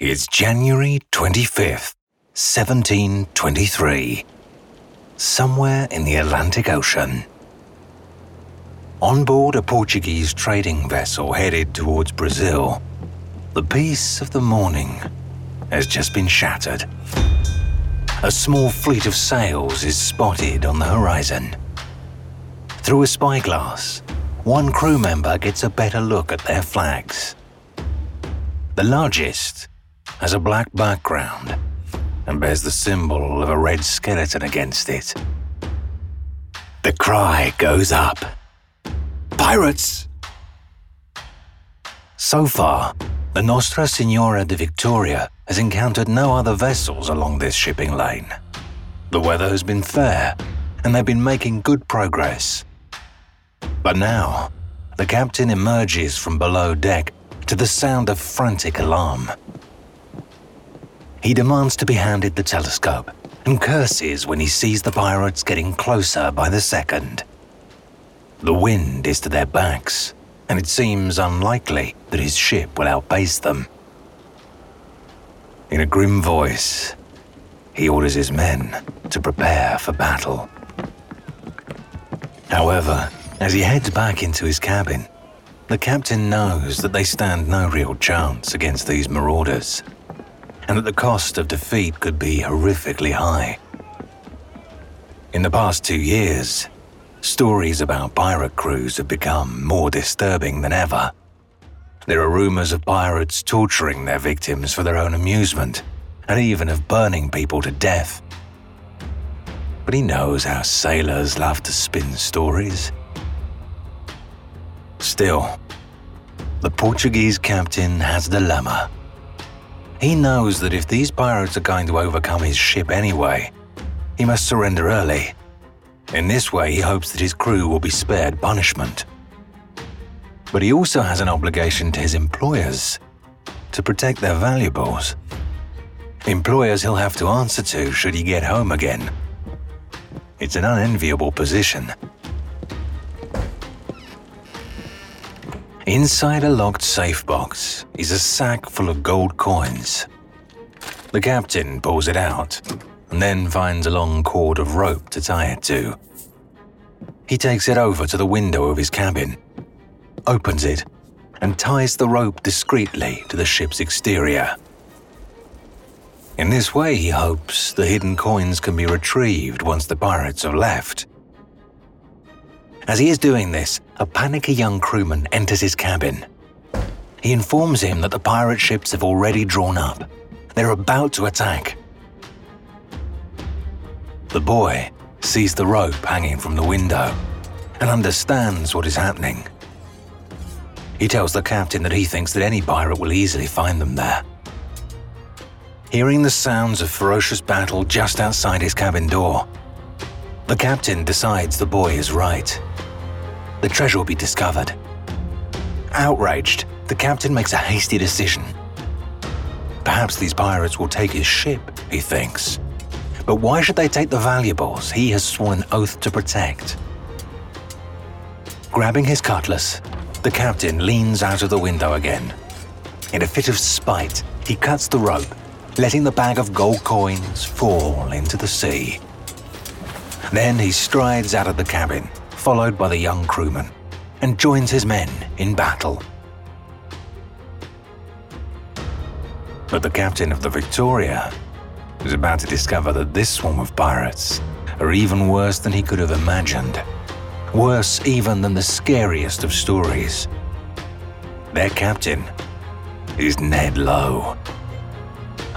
It's January 25th, 1723. Somewhere in the Atlantic Ocean. On board a Portuguese trading vessel headed towards Brazil, the peace of the morning has just been shattered. A small fleet of sails is spotted on the horizon. Through a spyglass, one crew member gets a better look at their flags. The largest has a black background and bears the symbol of a red skeleton against it. The cry goes up Pirates! So far, the Nostra Senora de Victoria has encountered no other vessels along this shipping lane. The weather has been fair, and they've been making good progress. But now, the captain emerges from below deck to the sound of frantic alarm. He demands to be handed the telescope and curses when he sees the pirates getting closer by the second. The wind is to their backs, and it seems unlikely that his ship will outpace them. In a grim voice, he orders his men to prepare for battle. However, as he heads back into his cabin, the captain knows that they stand no real chance against these marauders and that the cost of defeat could be horrifically high. In the past two years, stories about pirate crews have become more disturbing than ever. There are rumors of pirates torturing their victims for their own amusement, and even of burning people to death. But he knows how sailors love to spin stories. Still, the Portuguese captain has a dilemma. He knows that if these pirates are going to overcome his ship anyway, he must surrender early. In this way, he hopes that his crew will be spared punishment. But he also has an obligation to his employers to protect their valuables. Employers he'll have to answer to should he get home again. It's an unenviable position. Inside a locked safe box is a sack full of gold coins. The captain pulls it out and then finds a long cord of rope to tie it to. He takes it over to the window of his cabin, opens it, and ties the rope discreetly to the ship's exterior. In this way, he hopes the hidden coins can be retrieved once the pirates have left. As he is doing this, a panicky young crewman enters his cabin. He informs him that the pirate ships have already drawn up. They're about to attack. The boy sees the rope hanging from the window and understands what is happening. He tells the captain that he thinks that any pirate will easily find them there. Hearing the sounds of ferocious battle just outside his cabin door, the captain decides the boy is right. The treasure will be discovered. Outraged, the captain makes a hasty decision. Perhaps these pirates will take his ship, he thinks. But why should they take the valuables he has sworn an oath to protect? Grabbing his cutlass, the captain leans out of the window again. In a fit of spite, he cuts the rope, letting the bag of gold coins fall into the sea. Then he strides out of the cabin, followed by the young crewman, and joins his men in battle. But the captain of the Victoria is about to discover that this swarm of pirates are even worse than he could have imagined. Worse even than the scariest of stories. Their captain is Ned Low.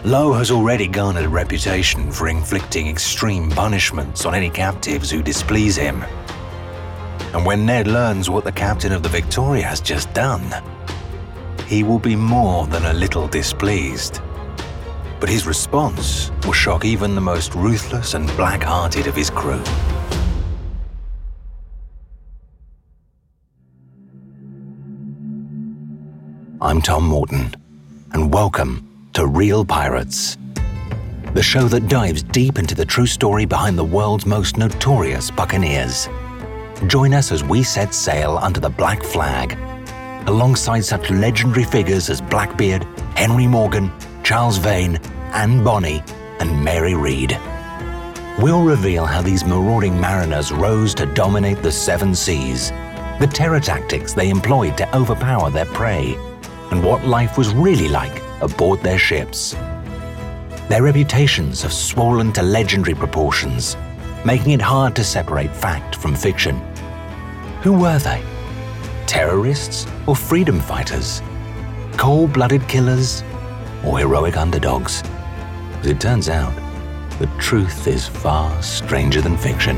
Low has already garnered a reputation for inflicting extreme punishments on any captives who displease him. And when Ned learns what the captain of the Victoria has just done, he will be more than a little displeased. But his response will shock even the most ruthless and black hearted of his crew. I'm Tom Morton, and welcome to Real Pirates, the show that dives deep into the true story behind the world's most notorious buccaneers. Join us as we set sail under the black flag, alongside such legendary figures as Blackbeard, Henry Morgan, Charles Vane, Anne Bonny, and Mary Read. We'll reveal how these marauding mariners rose to dominate the seven seas, the terror tactics they employed to overpower their prey, and what life was really like aboard their ships. Their reputations have swollen to legendary proportions, making it hard to separate fact from fiction. Who were they? Terrorists or freedom fighters? Cold blooded killers or heroic underdogs? As it turns out, the truth is far stranger than fiction.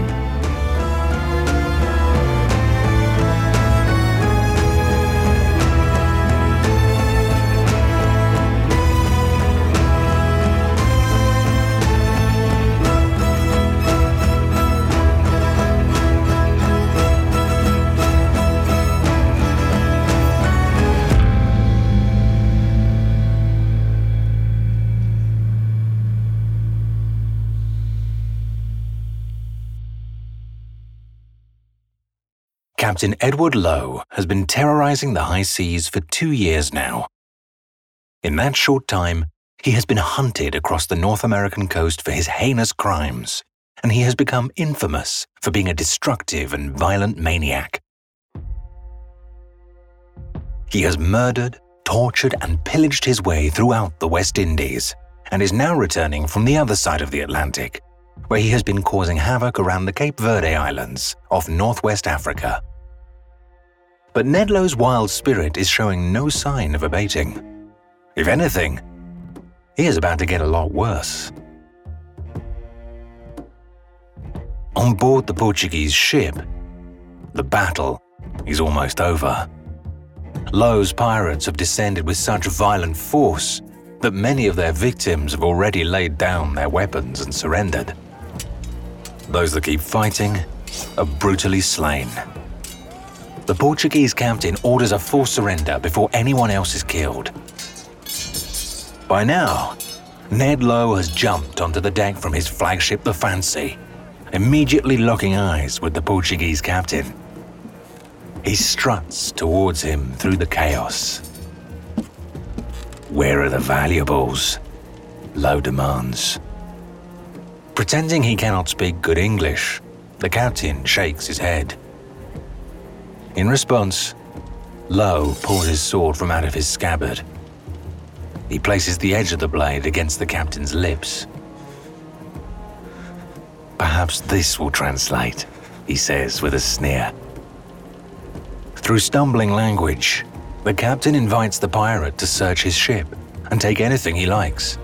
Captain Edward Low has been terrorizing the high seas for two years now. In that short time, he has been hunted across the North American coast for his heinous crimes, and he has become infamous for being a destructive and violent maniac. He has murdered, tortured, and pillaged his way throughout the West Indies, and is now returning from the other side of the Atlantic, where he has been causing havoc around the Cape Verde Islands off northwest Africa. But Ned Low's wild spirit is showing no sign of abating. If anything, he is about to get a lot worse. On board the Portuguese ship, the battle is almost over. Low's pirates have descended with such violent force that many of their victims have already laid down their weapons and surrendered. Those that keep fighting are brutally slain the Portuguese captain orders a full surrender before anyone else is killed. By now, Ned Low has jumped onto the deck from his flagship, the Fancy, immediately locking eyes with the Portuguese captain. He struts towards him through the chaos. Where are the valuables? Low demands. Pretending he cannot speak good English, the captain shakes his head. In response, Low pulls his sword from out of his scabbard. He places the edge of the blade against the captain's lips. Perhaps this will translate, he says with a sneer. Through stumbling language, the captain invites the pirate to search his ship and take anything he likes.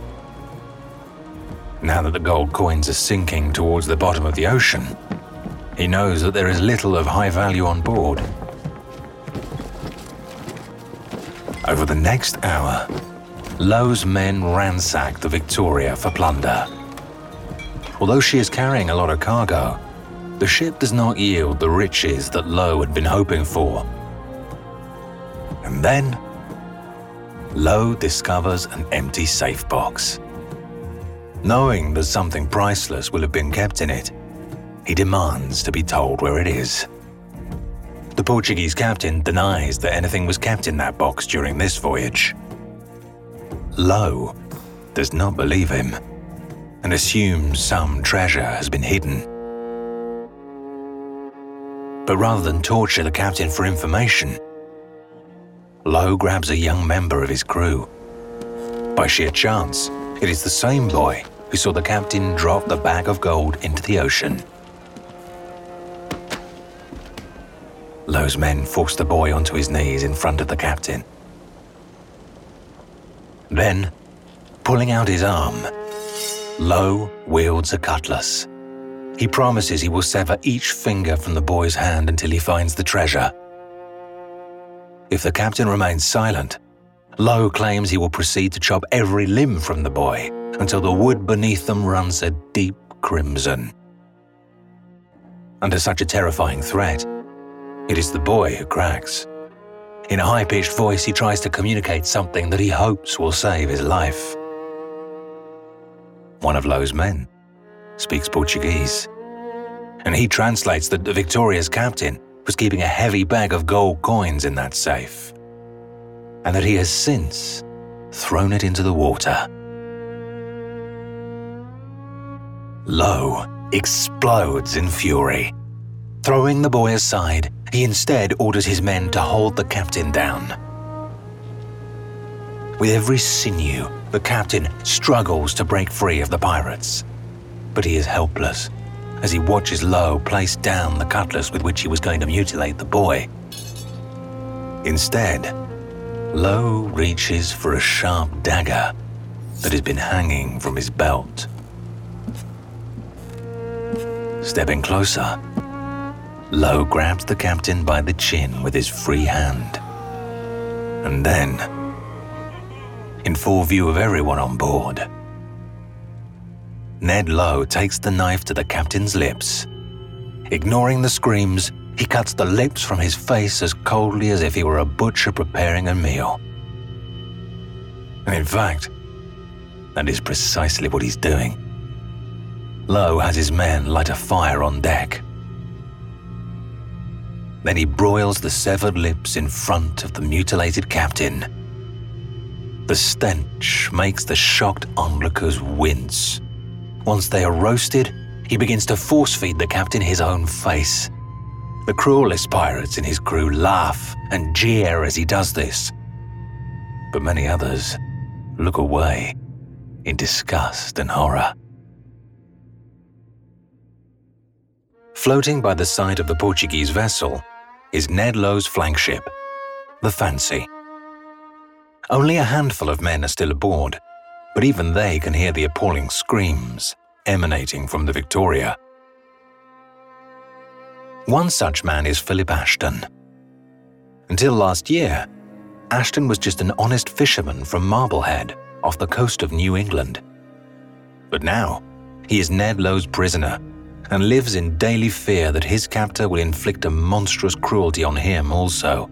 Now that the gold coins are sinking towards the bottom of the ocean, he knows that there is little of high value on board. Over the next hour, Low's men ransack the Victoria for plunder. Although she is carrying a lot of cargo, the ship does not yield the riches that Low had been hoping for. And then, Low discovers an empty safe box. Knowing that something priceless will have been kept in it, he demands to be told where it is. The Portuguese captain denies that anything was kept in that box during this voyage. Low does not believe him and assumes some treasure has been hidden. But rather than torture the captain for information, Low grabs a young member of his crew. By sheer chance, it is the same boy who saw the captain drop the bag of gold into the ocean. Low's men forced the boy onto his knees in front of the captain. Then, pulling out his arm, Low wields a cutlass. He promises he will sever each finger from the boy's hand until he finds the treasure. If the captain remains silent, Low claims he will proceed to chop every limb from the boy until the wood beneath them runs a deep crimson. Under such a terrifying threat, it is the boy who cracks. In a high pitched voice, he tries to communicate something that he hopes will save his life. One of Low's men speaks Portuguese, and he translates that the Victoria's captain was keeping a heavy bag of gold coins in that safe, and that he has since thrown it into the water. Low explodes in fury. Throwing the boy aside, he instead orders his men to hold the captain down. With every sinew, the captain struggles to break free of the pirates. But he is helpless as he watches Low place down the cutlass with which he was going to mutilate the boy. Instead, Low reaches for a sharp dagger that has been hanging from his belt. Stepping closer, Low grabs the captain by the chin with his free hand. And then, in full view of everyone on board, Ned Low takes the knife to the captain's lips. Ignoring the screams, he cuts the lips from his face as coldly as if he were a butcher preparing a meal. And in fact, that is precisely what he's doing. Low has his men light a fire on deck. Then he broils the severed lips in front of the mutilated captain. The stench makes the shocked onlookers wince. Once they are roasted, he begins to force feed the captain his own face. The cruelest pirates in his crew laugh and jeer as he does this. But many others look away in disgust and horror. Floating by the side of the Portuguese vessel is Ned Low's flagship, the Fancy. Only a handful of men are still aboard, but even they can hear the appalling screams emanating from the Victoria. One such man is Philip Ashton. Until last year, Ashton was just an honest fisherman from Marblehead off the coast of New England. But now, he is Ned Low's prisoner and lives in daily fear that his captor will inflict a monstrous cruelty on him also.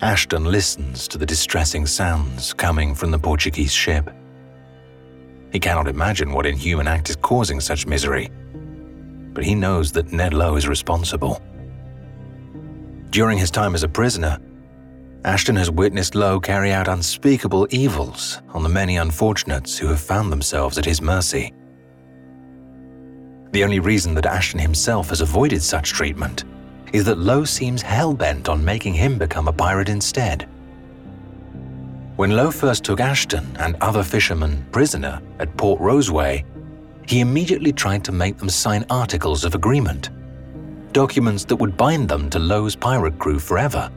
Ashton listens to the distressing sounds coming from the Portuguese ship. He cannot imagine what inhuman act is causing such misery, but he knows that Ned Low is responsible. During his time as a prisoner, Ashton has witnessed Low carry out unspeakable evils on the many unfortunates who have found themselves at his mercy. The only reason that Ashton himself has avoided such treatment is that Low seems hell-bent on making him become a pirate instead. When Low first took Ashton and other fishermen prisoner at Port Roseway, he immediately tried to make them sign articles of agreement, documents that would bind them to Low's pirate crew forever.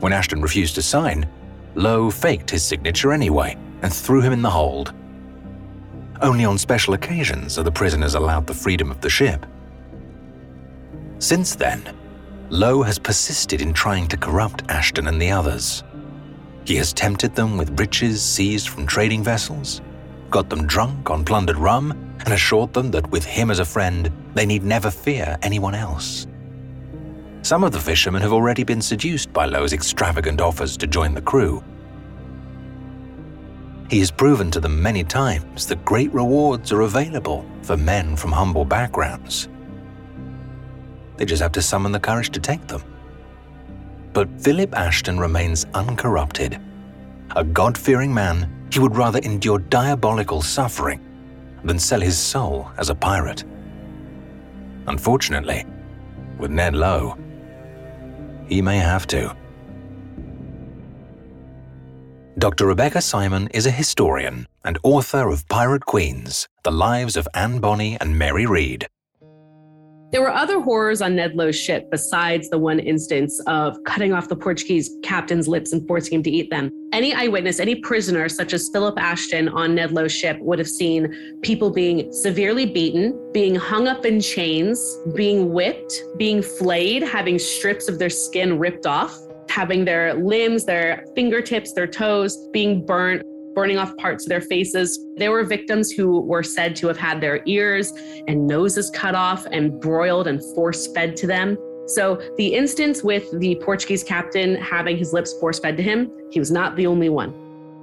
When Ashton refused to sign, Low faked his signature anyway and threw him in the hold. Only on special occasions are the prisoners allowed the freedom of the ship. Since then, Low has persisted in trying to corrupt Ashton and the others. He has tempted them with riches seized from trading vessels, got them drunk on plundered rum, and assured them that with him as a friend, they need never fear anyone else. Some of the fishermen have already been seduced by Low's extravagant offers to join the crew. He has proven to them many times that great rewards are available for men from humble backgrounds. They just have to summon the courage to take them. But Philip Ashton remains uncorrupted. A God fearing man, he would rather endure diabolical suffering than sell his soul as a pirate. Unfortunately, with Ned Low, he may have to. Dr. Rebecca Simon is a historian and author of Pirate Queens The Lives of Anne Bonny and Mary Read. There were other horrors on Ned Low's ship besides the one instance of cutting off the Portuguese captain's lips and forcing him to eat them. Any eyewitness, any prisoner, such as Philip Ashton on Ned Low's ship, would have seen people being severely beaten, being hung up in chains, being whipped, being flayed, having strips of their skin ripped off having their limbs, their fingertips, their toes being burnt, burning off parts of their faces. There were victims who were said to have had their ears and noses cut off and broiled and force fed to them. So, the instance with the Portuguese captain having his lips force fed to him, he was not the only one.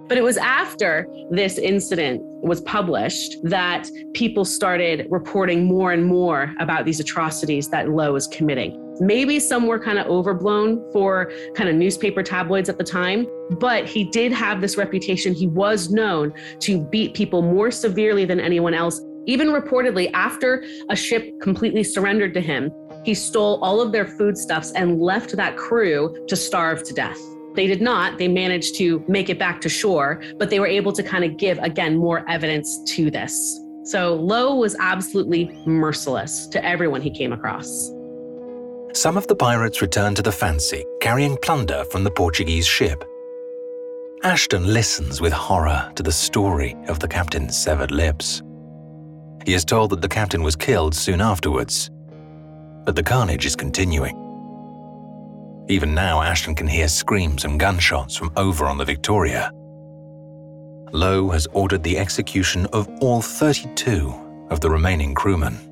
But it was after this incident was published that people started reporting more and more about these atrocities that Low was committing. Maybe some were kind of overblown for kind of newspaper tabloids at the time, but he did have this reputation. He was known to beat people more severely than anyone else. Even reportedly, after a ship completely surrendered to him, he stole all of their foodstuffs and left that crew to starve to death. They did not. They managed to make it back to shore, but they were able to kind of give, again, more evidence to this. So Low was absolutely merciless to everyone he came across. Some of the pirates return to the Fancy, carrying plunder from the Portuguese ship. Ashton listens with horror to the story of the captain's severed lips. He is told that the captain was killed soon afterwards, but the carnage is continuing. Even now, Ashton can hear screams and gunshots from over on the Victoria. Low has ordered the execution of all 32 of the remaining crewmen.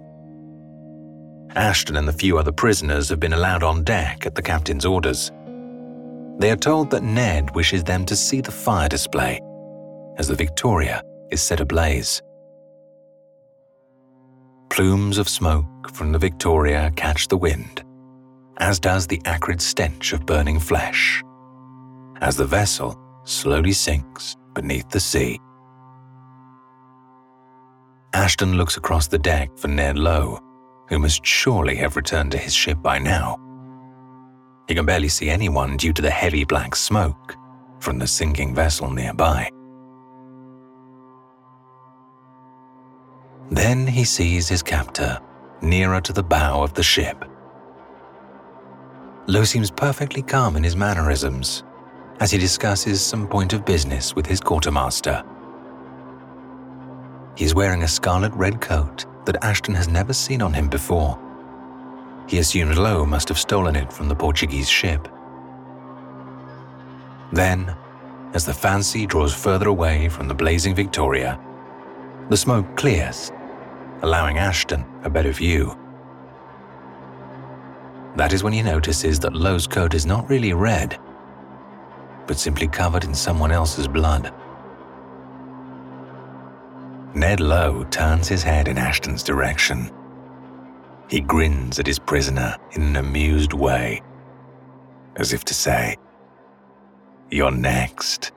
Ashton and the few other prisoners have been allowed on deck at the captain's orders. They are told that Ned wishes them to see the fire display as the Victoria is set ablaze. Plumes of smoke from the Victoria catch the wind, as does the acrid stench of burning flesh, as the vessel slowly sinks beneath the sea. Ashton looks across the deck for Ned Low, who must surely have returned to his ship by now. He can barely see anyone due to the heavy black smoke from the sinking vessel nearby. Then he sees his captor nearer to the bow of the ship. Low seems perfectly calm in his mannerisms as he discusses some point of business with his quartermaster. He is wearing a scarlet red coat that Ashton has never seen on him before. He assumed Low must have stolen it from the Portuguese ship. Then, as the fancy draws further away from the blazing Victoria, the smoke clears allowing Ashton a better view. That is when he notices that Low's coat is not really red, but simply covered in someone else's blood. Ned Low turns his head in Ashton's direction. He grins at his prisoner in an amused way, as if to say, You're next.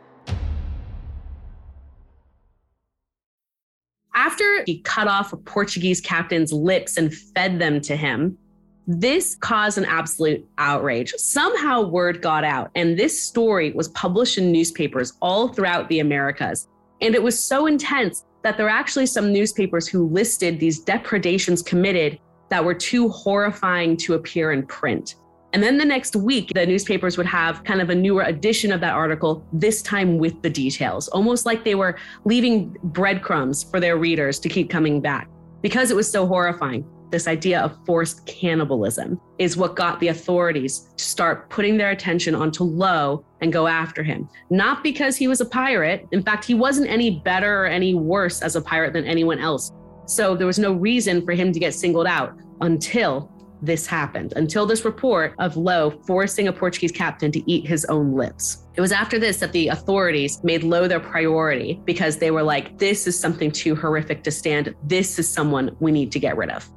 After he cut off a Portuguese captain's lips and fed them to him, this caused an absolute outrage. Somehow, word got out, and this story was published in newspapers all throughout the Americas. And it was so intense that there are actually some newspapers who listed these depredations committed that were too horrifying to appear in print. And then the next week, the newspapers would have kind of a newer edition of that article, this time with the details, almost like they were leaving breadcrumbs for their readers to keep coming back. Because it was so horrifying, this idea of forced cannibalism is what got the authorities to start putting their attention onto Low and go after him. Not because he was a pirate. In fact, he wasn't any better or any worse as a pirate than anyone else. So there was no reason for him to get singled out until this happened until this report of Low forcing a Portuguese captain to eat his own lips. It was after this that the authorities made Low their priority because they were like, this is something too horrific to stand. This is someone we need to get rid of.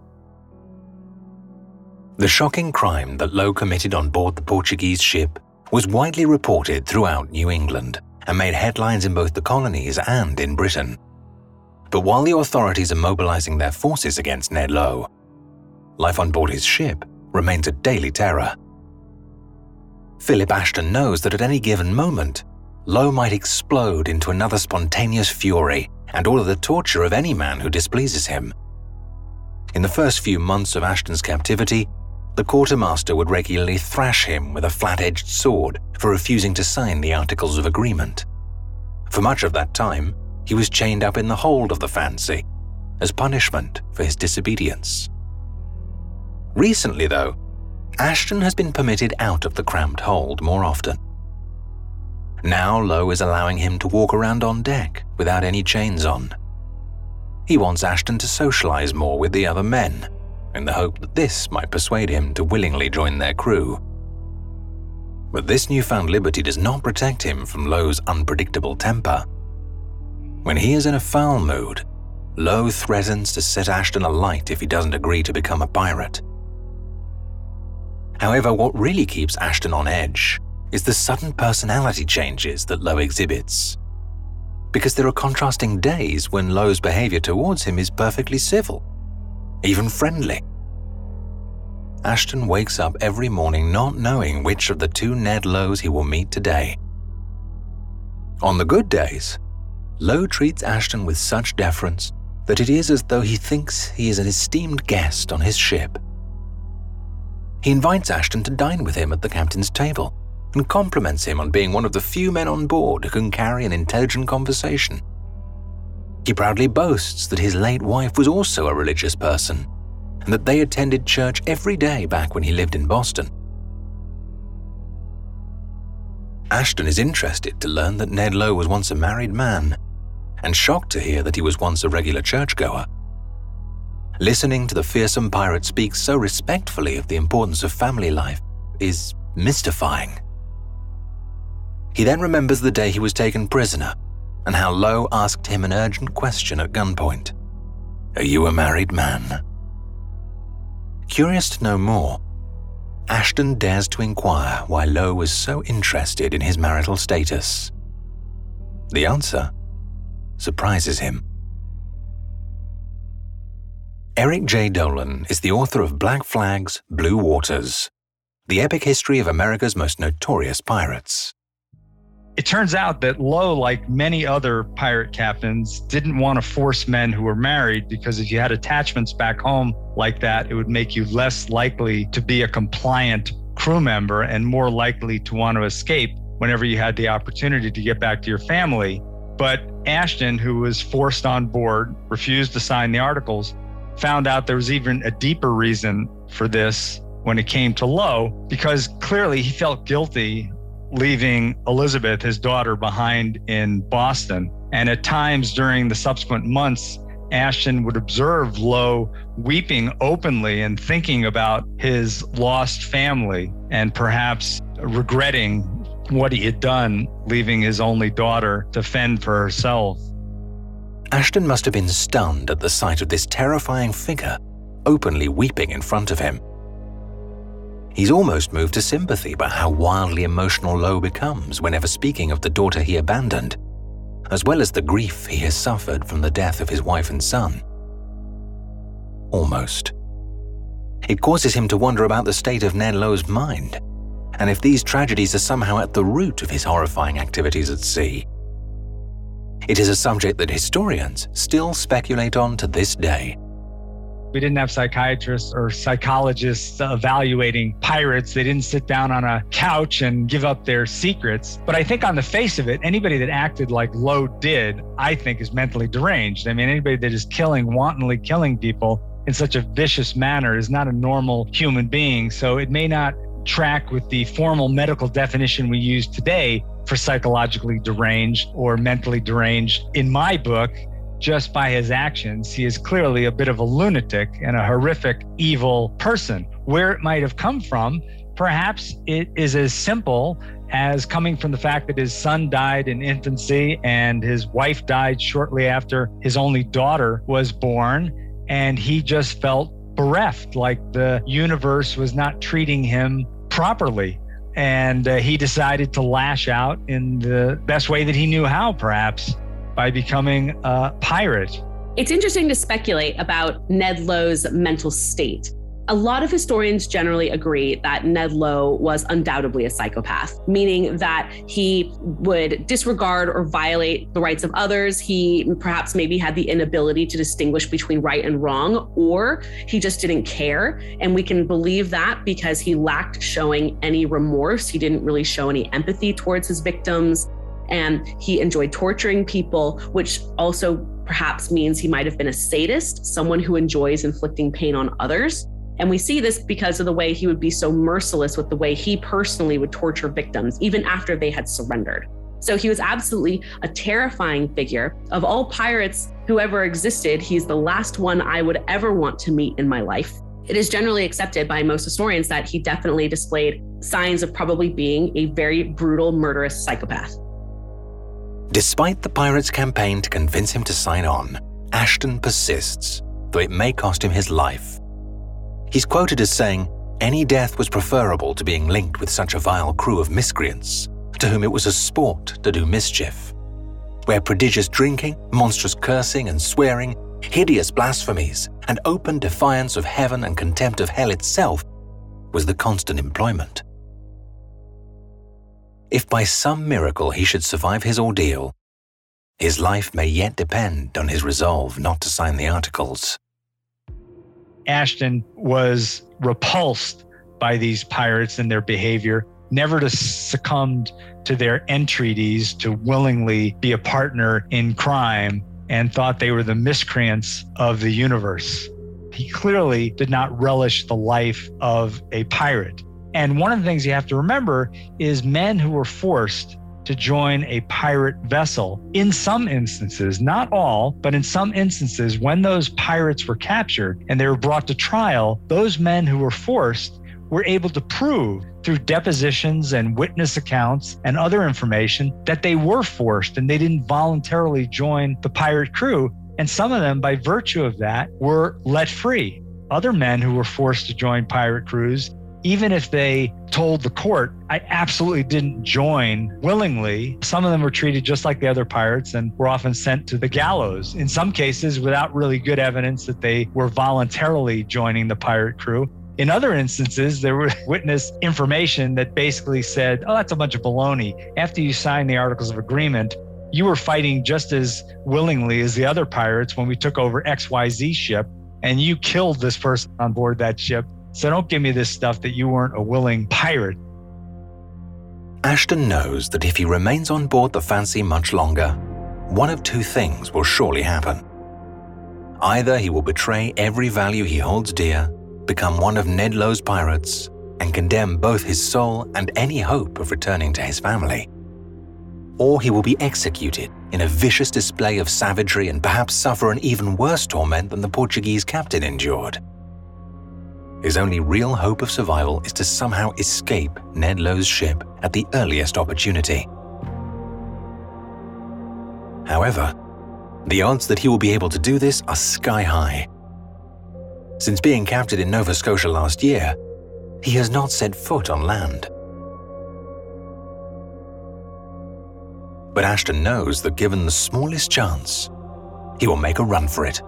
The shocking crime that Low committed on board the Portuguese ship was widely reported throughout New England and made headlines in both the colonies and in Britain. But while the authorities are mobilizing their forces against Ned Low, life on board his ship remains a daily terror. Philip Ashton knows that at any given moment, Low might explode into another spontaneous fury and order the torture of any man who displeases him. In the first few months of Ashton's captivity, the quartermaster would regularly thrash him with a flat edged sword for refusing to sign the Articles of Agreement. For much of that time, he was chained up in the hold of the Fancy as punishment for his disobedience. Recently, though, Ashton has been permitted out of the cramped hold more often. Now Low is allowing him to walk around on deck without any chains on. He wants Ashton to socialize more with the other men, in the hope that this might persuade him to willingly join their crew. But this newfound liberty does not protect him from Low's unpredictable temper. When he is in a foul mood, Low threatens to set Ashton alight if he doesn't agree to become a pirate. However, what really keeps Ashton on edge is the sudden personality changes that Low exhibits. Because there are contrasting days when Low's behavior towards him is perfectly civil, even friendly. Ashton wakes up every morning not knowing which of the two Ned Lows he will meet today. On the good days, Low treats Ashton with such deference that it is as though he thinks he is an esteemed guest on his ship. He invites Ashton to dine with him at the captain's table and compliments him on being one of the few men on board who can carry an intelligent conversation. He proudly boasts that his late wife was also a religious person and that they attended church every day back when he lived in Boston. Ashton is interested to learn that Ned Low was once a married man, and shocked to hear that he was once a regular churchgoer. Listening to the fearsome pirate speak so respectfully of the importance of family life is mystifying. He then remembers the day he was taken prisoner and how Low asked him an urgent question at gunpoint Are you a married man? Curious to know more, Ashton dares to inquire why Low was so interested in his marital status. The answer surprises him. Eric J. Dolin is the author of Black Flags, Blue Waters, the epic history of America's most notorious pirates. It turns out that Low, like many other pirate captains, didn't want to force men who were married because if you had attachments back home like that, it would make you less likely to be a compliant crew member and more likely to want to escape whenever you had the opportunity to get back to your family. But Ashton, who was forced on board, refused to sign the articles, found out there was even a deeper reason for this when it came to Low, because clearly he felt guilty leaving Elizabeth, his daughter, behind in Boston. And at times during the subsequent months, Ashton would observe Low weeping openly and thinking about his lost family and perhaps regretting what he had done, leaving his only daughter to fend for herself. Ashton must have been stunned at the sight of this terrifying figure openly weeping in front of him. He's almost moved to sympathy by how wildly emotional Low becomes whenever speaking of the daughter he abandoned, as well as the grief he has suffered from the death of his wife and son. Almost. It causes him to wonder about the state of Ned Low's mind, and if these tragedies are somehow at the root of his horrifying activities at sea. It is a subject that historians still speculate on to this day. We didn't have psychiatrists or psychologists evaluating pirates. They didn't sit down on a couch and give up their secrets. But I think on the face of it, anybody that acted like Low did, I think is mentally deranged. I mean, anybody that is killing, wantonly killing people in such a vicious manner is not a normal human being. So it may not track with the formal medical definition we use today for psychologically deranged or mentally deranged. In my book, just by his actions, he is clearly a bit of a lunatic and a horrific, evil person. Where it might have come from, perhaps it is as simple as coming from the fact that his son died in infancy and his wife died shortly after his only daughter was born. And he just felt bereft, like the universe was not treating him properly. And uh, he decided to lash out in the best way that he knew how, perhaps by becoming a pirate. It's interesting to speculate about Ned Low's mental state. A lot of historians generally agree that Ned Low was undoubtedly a psychopath, meaning that he would disregard or violate the rights of others. He perhaps maybe had the inability to distinguish between right and wrong, or he just didn't care. And we can believe that because he lacked showing any remorse. He didn't really show any empathy towards his victims and he enjoyed torturing people, which also perhaps means he might have been a sadist, someone who enjoys inflicting pain on others. And we see this because of the way he would be so merciless with the way he personally would torture victims, even after they had surrendered. So he was absolutely a terrifying figure. Of all pirates who ever existed, he's the last one I would ever want to meet in my life. It is generally accepted by most historians that he definitely displayed signs of probably being a very brutal, murderous psychopath. Despite the pirates' campaign to convince him to sign on, Ashton persists, though it may cost him his life. He's quoted as saying, any death was preferable to being linked with such a vile crew of miscreants to whom it was a sport to do mischief, where prodigious drinking, monstrous cursing and swearing, hideous blasphemies, and open defiance of heaven and contempt of hell itself was the constant employment. If by some miracle he should survive his ordeal, his life may yet depend on his resolve not to sign the articles. Ashton was repulsed by these pirates and their behavior, never to succumb to their entreaties to willingly be a partner in crime, and thought they were the miscreants of the universe. He clearly did not relish the life of a pirate. And one of the things you have to remember is men who were forced to join a pirate vessel. In some instances, not all, but in some instances, when those pirates were captured and they were brought to trial, those men who were forced were able to prove through depositions and witness accounts and other information that they were forced and they didn't voluntarily join the pirate crew. And some of them, by virtue of that, were let free. Other men who were forced to join pirate crews even if they told the court, I absolutely didn't join willingly, some of them were treated just like the other pirates and were often sent to the gallows, in some cases without really good evidence that they were voluntarily joining the pirate crew. In other instances, there were witness information that basically said, oh, that's a bunch of baloney. After you signed the Articles of Agreement, you were fighting just as willingly as the other pirates when we took over XYZ ship, and you killed this person on board that ship so don't give me this stuff that you weren't a willing pirate. Ashton knows that if he remains on board the Fancy much longer, one of two things will surely happen. Either he will betray every value he holds dear, become one of Ned Low's pirates, and condemn both his soul and any hope of returning to his family. Or he will be executed in a vicious display of savagery and perhaps suffer an even worse torment than the Portuguese captain endured. His only real hope of survival is to somehow escape Ned Low's ship at the earliest opportunity. However, the odds that he will be able to do this are sky high. Since being captured in Nova Scotia last year, he has not set foot on land. But Ashton knows that given the smallest chance, he will make a run for it.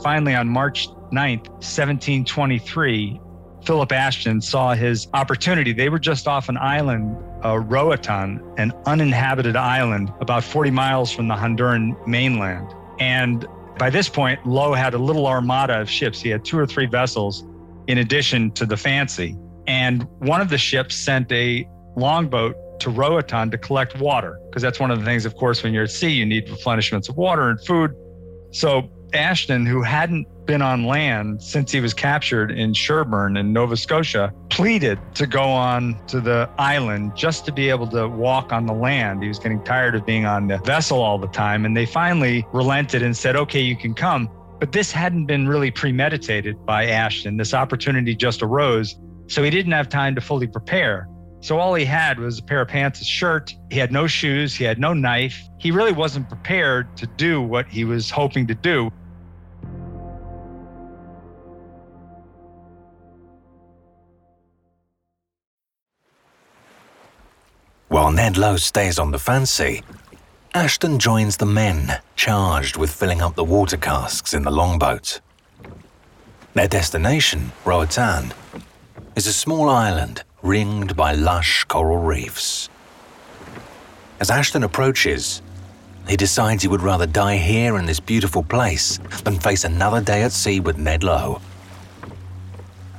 Finally, on March 9th, 1723, Philip Ashton saw his opportunity. They were just off an island, uh, Roatan, an uninhabited island about 40 miles from the Honduran mainland. And by this point, Low had a little armada of ships. He had two or three vessels in addition to the Fancy. And one of the ships sent a longboat to Roatan to collect water, because that's one of the things, of course, when you're at sea, you need replenishments of water and food. So Ashton, who hadn't been on land since he was captured in Shelburne in Nova Scotia, pleaded to go on to the island just to be able to walk on the land. He was getting tired of being on the vessel all the time. And they finally relented and said, okay, you can come. But this hadn't been really premeditated by Ashton. This opportunity just arose. So he didn't have time to fully prepare. So all he had was a pair of pants, a shirt. He had no shoes. He had no knife. He really wasn't prepared to do what he was hoping to do. While Ned Low stays on the Fancy, Ashton joins the men charged with filling up the water casks in the longboat. Their destination, Roatan, is a small island ringed by lush coral reefs. As Ashton approaches, he decides he would rather die here in this beautiful place than face another day at sea with Ned Low.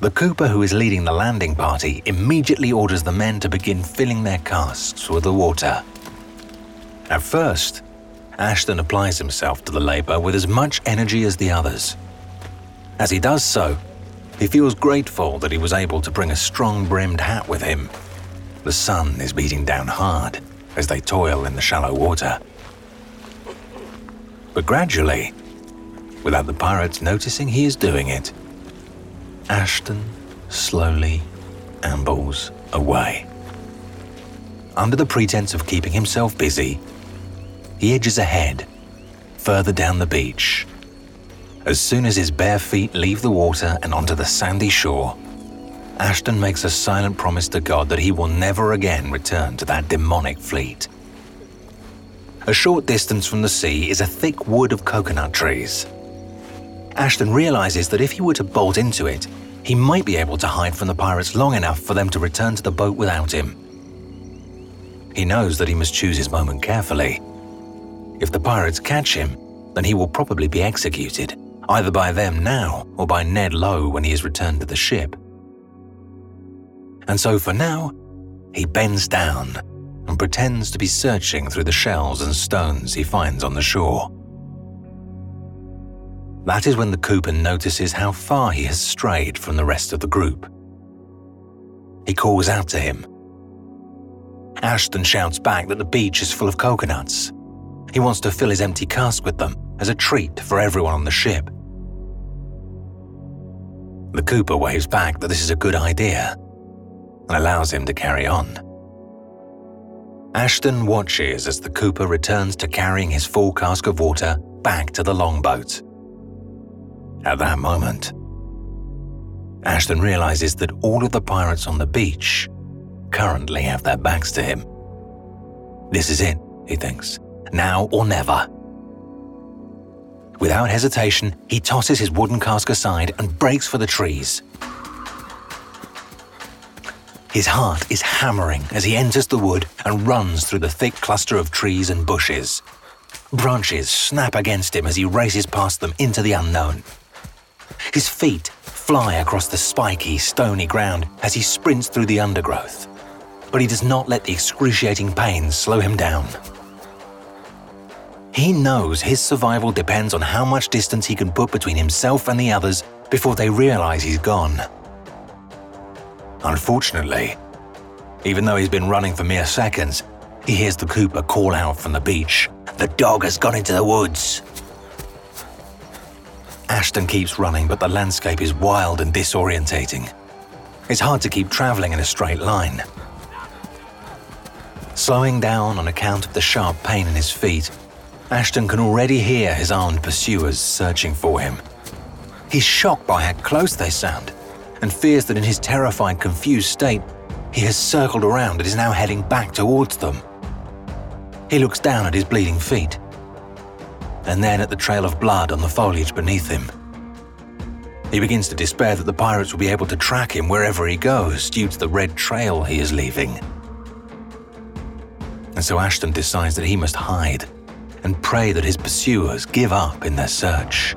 The cooper who is leading the landing party immediately orders the men to begin filling their casks with the water. At first, Ashton applies himself to the labour with as much energy as the others. As he does so, he feels grateful that he was able to bring a strong brimmed hat with him. The sun is beating down hard as they toil in the shallow water. But gradually, without the pirates noticing he is doing it, Ashton slowly ambles away. Under the pretense of keeping himself busy, he edges ahead, further down the beach. As soon as his bare feet leave the water and onto the sandy shore, Ashton makes a silent promise to God that he will never again return to that demonic fleet. A short distance from the sea is a thick wood of coconut trees. Ashton realizes that if he were to bolt into it, he might be able to hide from the pirates long enough for them to return to the boat without him. He knows that he must choose his moment carefully. If the pirates catch him, then he will probably be executed, either by them now or by Ned Low when he is returned to the ship. And so for now, he bends down and pretends to be searching through the shells and stones he finds on the shore. That is when the Cooper notices how far he has strayed from the rest of the group. He calls out to him. Ashton shouts back that the beach is full of coconuts. He wants to fill his empty cask with them as a treat for everyone on the ship. The Cooper waves back that this is a good idea and allows him to carry on. Ashton watches as the Cooper returns to carrying his full cask of water back to the longboat. At that moment, Ashton realizes that all of the pirates on the beach currently have their backs to him. This is it, he thinks, now or never. Without hesitation, he tosses his wooden cask aside and breaks for the trees. His heart is hammering as he enters the wood and runs through the thick cluster of trees and bushes. Branches snap against him as he races past them into the unknown. His feet fly across the spiky, stony ground as he sprints through the undergrowth. But he does not let the excruciating pain slow him down. He knows his survival depends on how much distance he can put between himself and the others before they realize he's gone. Unfortunately, even though he's been running for mere seconds, he hears the Cooper call out from the beach The dog has gone into the woods. Ashton keeps running, but the landscape is wild and disorientating. It's hard to keep traveling in a straight line. Slowing down on account of the sharp pain in his feet, Ashton can already hear his armed pursuers searching for him. He's shocked by how close they sound and fears that in his terrified, confused state, he has circled around and is now heading back towards them. He looks down at his bleeding feet and then at the trail of blood on the foliage beneath him. He begins to despair that the pirates will be able to track him wherever he goes due to the red trail he is leaving. And so Ashton decides that he must hide and pray that his pursuers give up in their search.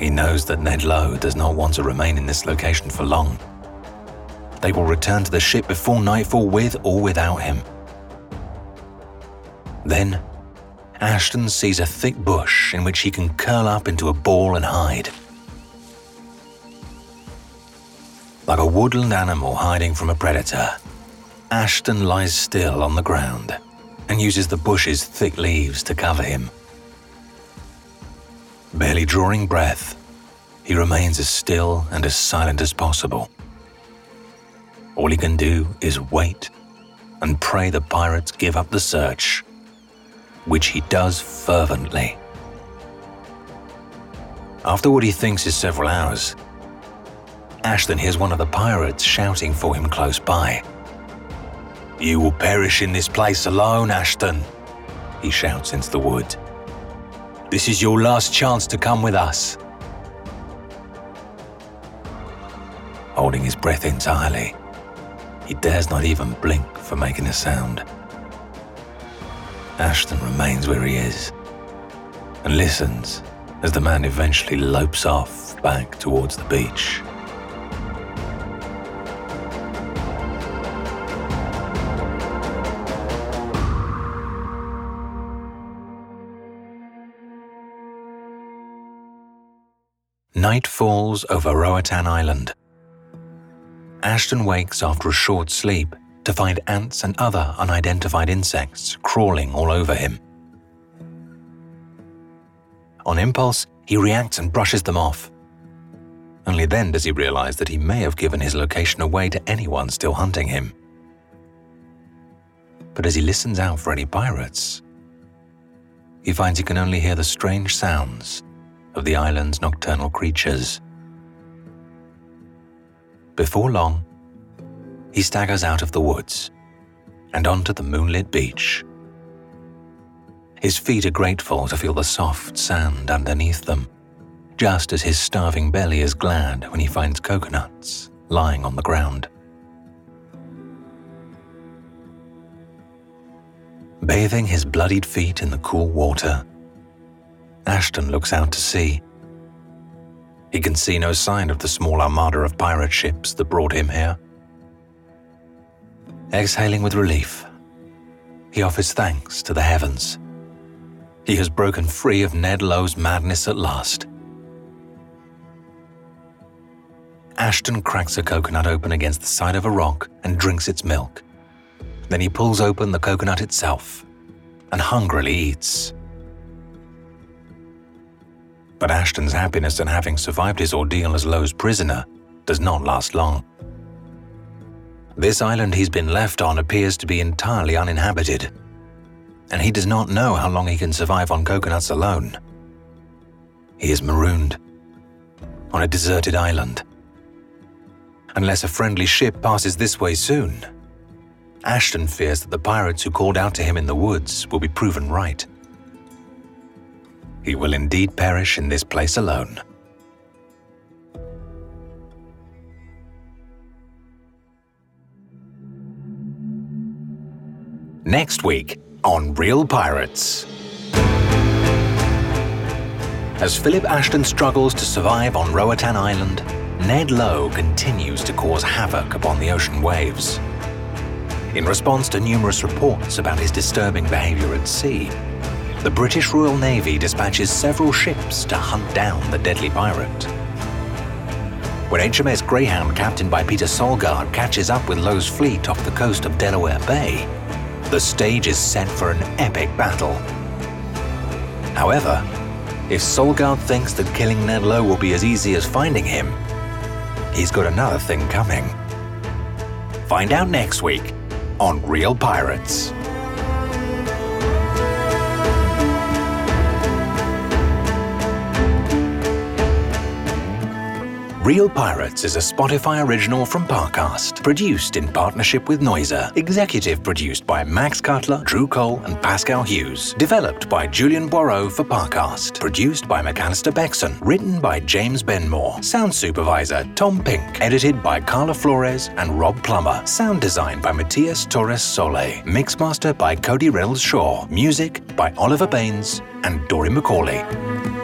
He knows that Ned Low does not want to remain in this location for long. They will return to the ship before nightfall with or without him. Then Ashton sees a thick bush in which he can curl up into a ball and hide. Like a woodland animal hiding from a predator, Ashton lies still on the ground and uses the bush's thick leaves to cover him. Barely drawing breath, he remains as still and as silent as possible. All he can do is wait and pray the pirates give up the search which he does fervently. After what he thinks is several hours, Ashton hears one of the pirates shouting for him close by. You will perish in this place alone, Ashton, he shouts into the wood. This is your last chance to come with us. Holding his breath entirely, he dares not even blink for making a sound. Ashton remains where he is and listens as the man eventually lopes off back towards the beach. Night falls over Roatan Island. Ashton wakes after a short sleep to find ants and other unidentified insects crawling all over him. On impulse, he reacts and brushes them off. Only then does he realize that he may have given his location away to anyone still hunting him. But as he listens out for any pirates, he finds he can only hear the strange sounds of the island's nocturnal creatures. Before long, he staggers out of the woods and onto the moonlit beach. His feet are grateful to feel the soft sand underneath them, just as his starving belly is glad when he finds coconuts lying on the ground. Bathing his bloodied feet in the cool water, Ashton looks out to sea. He can see no sign of the small armada of pirate ships that brought him here. Exhaling with relief, he offers thanks to the heavens. He has broken free of Ned Low's madness at last. Ashton cracks a coconut open against the side of a rock and drinks its milk. Then he pulls open the coconut itself and hungrily eats. But Ashton's happiness in having survived his ordeal as Low's prisoner does not last long. This island he's been left on appears to be entirely uninhabited, and he does not know how long he can survive on coconuts alone. He is marooned on a deserted island. Unless a friendly ship passes this way soon, Ashton fears that the pirates who called out to him in the woods will be proven right. He will indeed perish in this place alone. Next week on Real Pirates. As Philip Ashton struggles to survive on Roatan Island, Ned Low continues to cause havoc upon the ocean waves. In response to numerous reports about his disturbing behavior at sea, the British Royal Navy dispatches several ships to hunt down the deadly pirate. When HMS Greyhound, captained by Peter Solgard, catches up with Low's fleet off the coast of Delaware Bay, the stage is set for an epic battle. However, if Solgard thinks that killing Ned Low will be as easy as finding him, he's got another thing coming. Find out next week on Real Pirates. Real Pirates is a Spotify original from Parcast, produced in partnership with Noiser, executive produced by Max Cutler, Drew Cole, and Pascal Hughes, developed by Julian Boireau for Parcast, produced by McAllister Beckson, written by James Benmore, sound supervisor Tom Pink, edited by Carla Flores and Rob Plummer, sound design by Matias Torres Sole, mixmaster by Cody Reynolds Shaw, music by Oliver Baines and Dory McCauley.